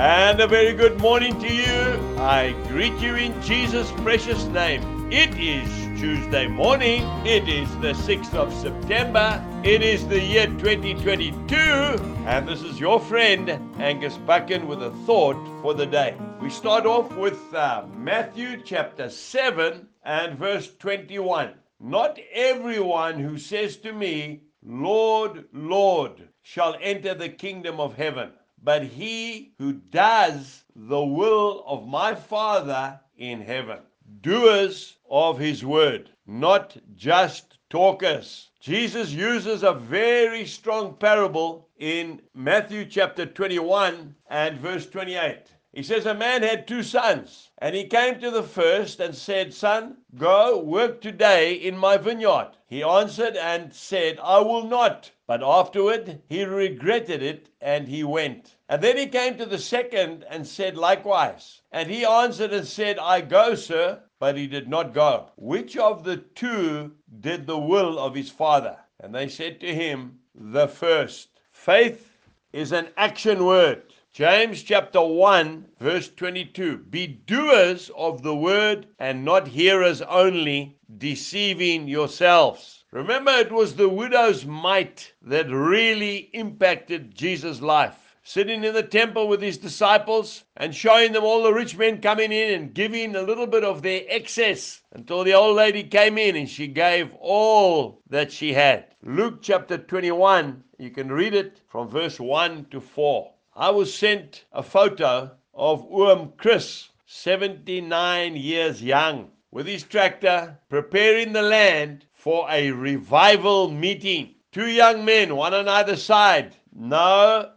And a very good morning to you. I greet you in Jesus' precious name. It is Tuesday morning. It is the 6th of September. It is the year 2022. And this is your friend, Angus Buchan, with a thought for the day. We start off with uh, Matthew chapter 7 and verse 21. Not everyone who says to me, Lord, Lord, shall enter the kingdom of heaven, but he who does the will of my Father in heaven. Doers of his word, not just talkers. Jesus uses a very strong parable in Matthew chapter 21 and verse 28. He says, A man had two sons, and he came to the first and said, Son, go work today in my vineyard. He answered and said, I will not. But afterward he regretted it, and he went. And then he came to the second and said likewise. And he answered and said, I go, sir. But he did not go. Which of the two did the will of his father? And they said to him, The first. Faith is an action word. James chapter 1, verse 22. Be doers of the word and not hearers only, deceiving yourselves. Remember, it was the widow's mite that really impacted Jesus' life. Sitting in the temple with his disciples and showing them all the rich men coming in and giving a little bit of their excess until the old lady came in and she gave all that she had. Luke chapter 21, you can read it from verse 1 to 4. I was sent a photo of Oom Chris, 79 years young, with his tractor preparing the land for a revival meeting. Two young men, one on either side. No,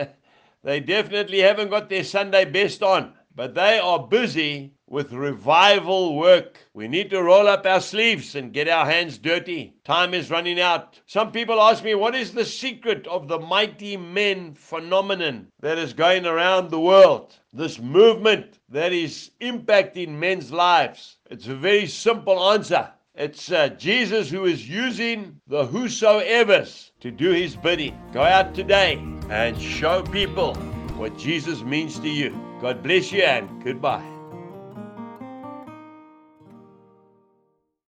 they definitely haven't got their Sunday best on, but they are busy with revival work. We need to roll up our sleeves and get our hands dirty. Time is running out. Some people ask me, what is the secret of the mighty men phenomenon that is going around the world? This movement that is impacting men's lives. It's a very simple answer. It's uh, Jesus who is using the whosoever's to do his bidding. Go out today and show people what Jesus means to you. God bless you and goodbye.